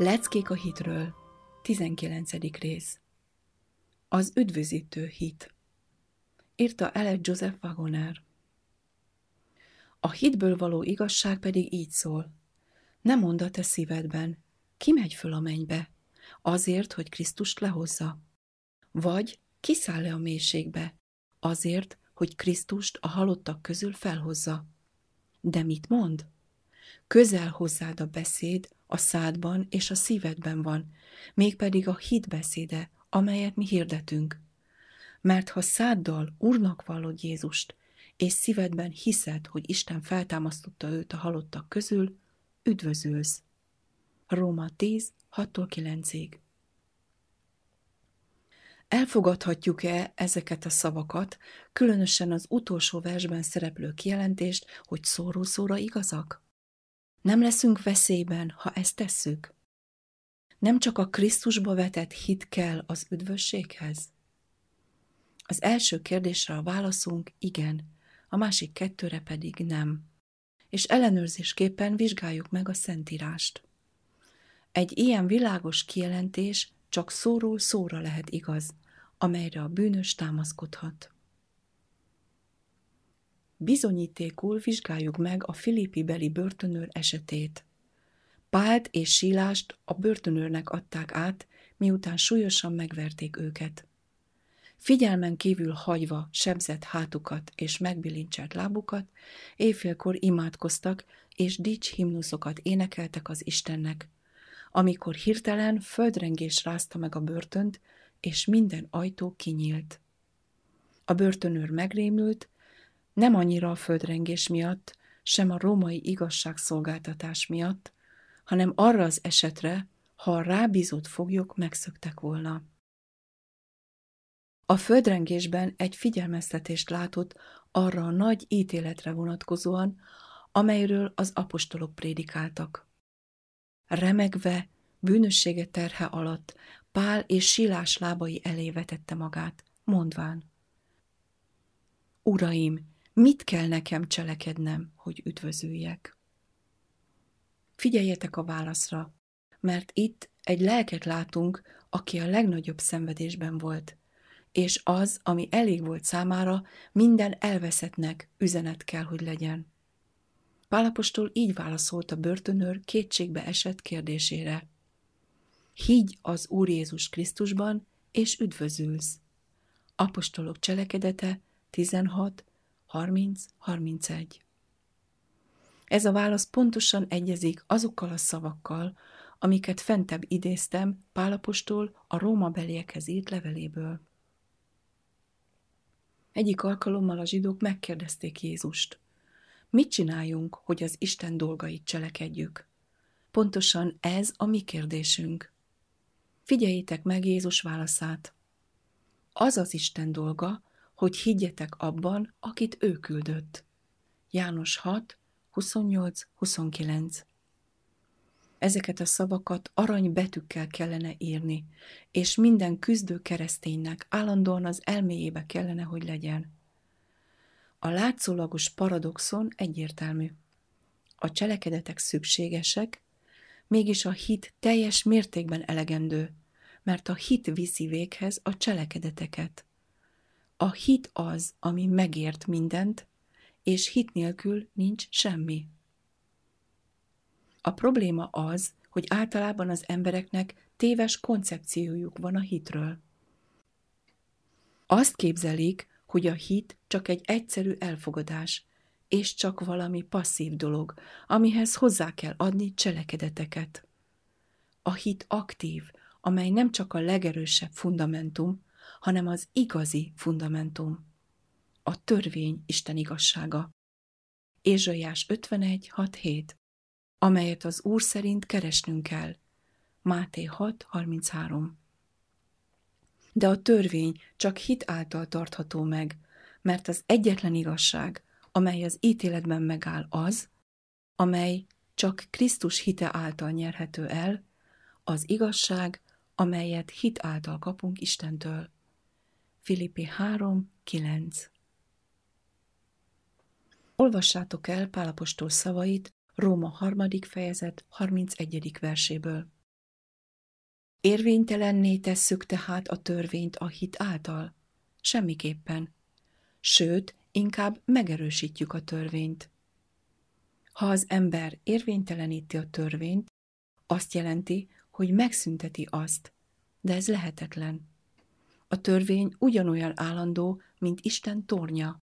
Leckék a hitről, 19. rész. Az üdvözítő hit. Írta el Joseph Wagoner. A hitből való igazság pedig így szól. Nem mondd a te szívedben, ki megy föl a mennybe, azért, hogy Krisztust lehozza. Vagy kiszáll-e a mélységbe, azért, hogy Krisztust a halottak közül felhozza. De mit mond? Közel hozzád a beszéd, a szádban és a szívedben van, mégpedig a hit beszéde, amelyet mi hirdetünk. Mert ha száddal Úrnak vallod Jézust, és szívedben hiszed, hogy Isten feltámasztotta őt a halottak közül, üdvözülsz. Róma 10, 6-9-ig Elfogadhatjuk-e ezeket a szavakat, különösen az utolsó versben szereplő kijelentést, hogy szóró-szóra igazak? Nem leszünk veszélyben, ha ezt tesszük. Nem csak a Krisztusba vetett hit kell az üdvösséghez? Az első kérdésre a válaszunk igen, a másik kettőre pedig nem. És ellenőrzésképpen vizsgáljuk meg a Szentírást. Egy ilyen világos kijelentés csak szóról szóra lehet igaz, amelyre a bűnös támaszkodhat. Bizonyítékul vizsgáljuk meg a Filippi beli börtönőr esetét. Pált és Sílást a börtönőrnek adták át, miután súlyosan megverték őket. Figyelmen kívül hagyva sebzett hátukat és megbilincselt lábukat, éjfélkor imádkoztak és dics himnuszokat énekeltek az Istennek, amikor hirtelen földrengés rázta meg a börtönt, és minden ajtó kinyílt. A börtönőr megrémült, nem annyira a földrengés miatt, sem a római igazságszolgáltatás miatt, hanem arra az esetre, ha a rábízott foglyok megszöktek volna. A földrengésben egy figyelmeztetést látott arra a nagy ítéletre vonatkozóan, amelyről az apostolok prédikáltak. Remegve, bűnössége terhe alatt Pál és Silás lábai elé vetette magát, mondván. Uraim, Mit kell nekem cselekednem, hogy üdvözüljek? Figyeljetek a válaszra, mert itt egy lelket látunk, aki a legnagyobb szenvedésben volt, és az, ami elég volt számára, minden elveszettnek üzenet kell, hogy legyen. Pálapostól így válaszolt a börtönőr kétségbe esett kérdésére. Higgy az Úr Jézus Krisztusban, és üdvözülsz. Apostolok cselekedete 16, 30-31. Ez a válasz pontosan egyezik azokkal a szavakkal, amiket fentebb idéztem Pálapostól a Róma beliekhez írt leveléből. Egyik alkalommal a zsidók megkérdezték Jézust. Mit csináljunk, hogy az Isten dolgait cselekedjük? Pontosan ez a mi kérdésünk. Figyeljétek meg Jézus válaszát. Az az Isten dolga, hogy higgyetek abban, akit ő küldött. János 6, 28-29 Ezeket a szavakat arany betűkkel kellene írni, és minden küzdő kereszténynek állandóan az elméjébe kellene, hogy legyen. A látszólagos paradoxon egyértelmű. A cselekedetek szükségesek, mégis a hit teljes mértékben elegendő, mert a hit viszi véghez a cselekedeteket. A hit az, ami megért mindent, és hit nélkül nincs semmi. A probléma az, hogy általában az embereknek téves koncepciójuk van a hitről. Azt képzelik, hogy a hit csak egy egyszerű elfogadás, és csak valami passzív dolog, amihez hozzá kell adni cselekedeteket. A hit aktív, amely nem csak a legerősebb fundamentum, hanem az igazi fundamentum. A törvény Isten igazsága. Ézsaiás 51, 6, 7 amelyet az Úr szerint keresnünk kell. Máté 6, 33 De a törvény csak hit által tartható meg, mert az egyetlen igazság, amely az ítéletben megáll az, amely csak Krisztus hite által nyerhető el, az igazság, amelyet hit által kapunk Istentől. Filippi 3, 9 Olvassátok el Pálapostól szavait Róma harmadik fejezet 31. verséből. Érvénytelenné tesszük tehát a törvényt a hit által? Semmiképpen. Sőt, inkább megerősítjük a törvényt. Ha az ember érvényteleníti a törvényt, azt jelenti, hogy megszünteti azt, de ez lehetetlen. A törvény ugyanolyan állandó, mint Isten tornya.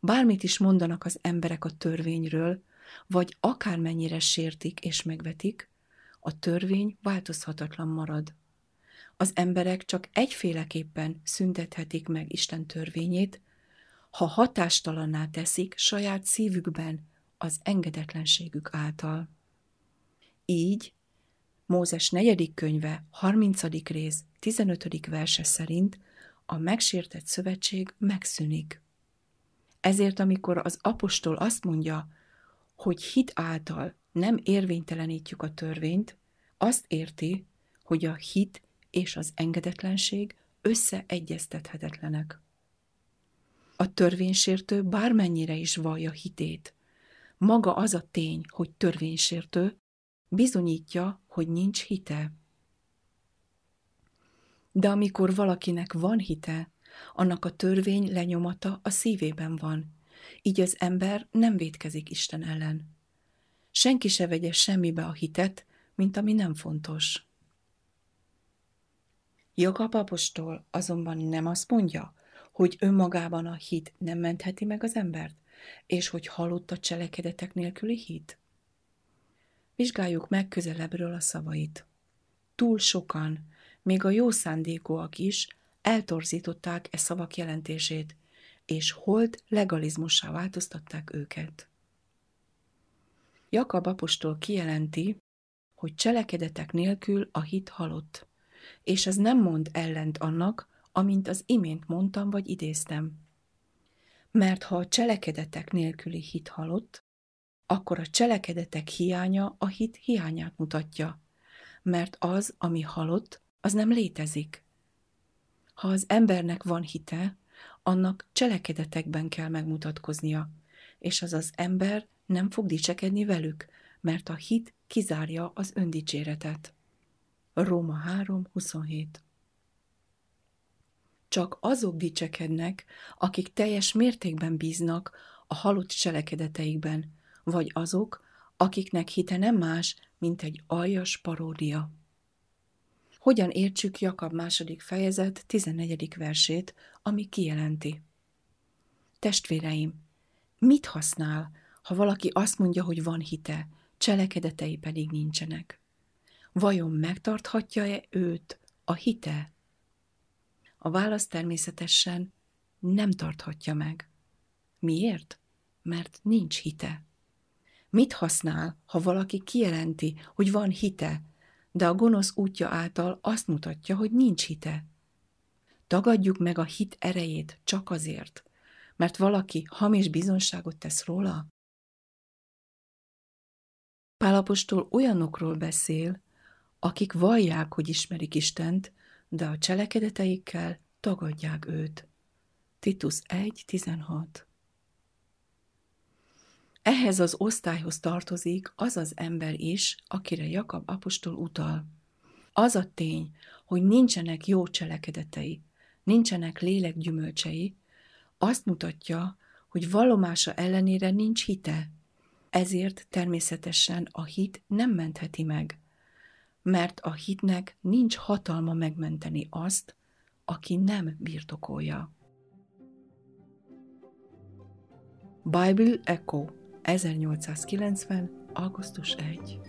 Bármit is mondanak az emberek a törvényről, vagy akármennyire sértik és megvetik, a törvény változhatatlan marad. Az emberek csak egyféleképpen szüntethetik meg Isten törvényét, ha hatástalanná teszik saját szívükben az engedetlenségük által. Így Mózes negyedik könyve, 30. rész, 15. verse szerint a megsértett szövetség megszűnik. Ezért, amikor az apostol azt mondja, hogy hit által nem érvénytelenítjük a törvényt, azt érti, hogy a hit és az engedetlenség összeegyeztethetetlenek. A törvénysértő bármennyire is vallja hitét, maga az a tény, hogy törvénysértő, bizonyítja, hogy nincs hite. De amikor valakinek van hite, annak a törvény lenyomata a szívében van, így az ember nem védkezik Isten ellen. Senki se vegye semmibe a hitet, mint ami nem fontos. Jakab apostol azonban nem azt mondja, hogy önmagában a hit nem mentheti meg az embert, és hogy halott a cselekedetek nélküli hit? Vizsgáljuk meg közelebbről a szavait. Túl sokan, még a jó szándékúak is eltorzították e szavak jelentését, és hold legalizmussá változtatták őket. Jakab apostol kijelenti, hogy cselekedetek nélkül a hit halott, és ez nem mond ellent annak, amint az imént mondtam vagy idéztem. Mert ha a cselekedetek nélküli hit halott, akkor a cselekedetek hiánya a hit hiányát mutatja, mert az, ami halott, az nem létezik. Ha az embernek van hite, annak cselekedetekben kell megmutatkoznia, és az az ember nem fog dicsekedni velük, mert a hit kizárja az öndicséretet. Róma 3.27 Csak azok dicsekednek, akik teljes mértékben bíznak a halott cselekedeteikben, vagy azok, akiknek hite nem más, mint egy aljas paródia. Hogyan értsük Jakab második fejezet 14. versét, ami kijelenti. Testvéreim, mit használ, ha valaki azt mondja, hogy van hite, cselekedetei pedig nincsenek? Vajon megtarthatja-e őt a hite? A válasz természetesen nem tarthatja meg. Miért? Mert nincs hite. Mit használ, ha valaki kijelenti, hogy van hite, de a gonosz útja által azt mutatja, hogy nincs hite. Tagadjuk meg a hit erejét csak azért, mert valaki hamis bizonságot tesz róla? Pálapostól olyanokról beszél, akik vallják, hogy ismerik Istent, de a cselekedeteikkel tagadják őt. Titus 1.16 Ehhez az osztályhoz tartozik az az ember is, akire Jakab apostol utal. Az a tény, hogy nincsenek jó cselekedetei, nincsenek lélekgyümölcsei, azt mutatja, hogy vallomása ellenére nincs hite. Ezért természetesen a hit nem mentheti meg, mert a hitnek nincs hatalma megmenteni azt, aki nem birtokolja. Bible Echo 1890. augusztus 1.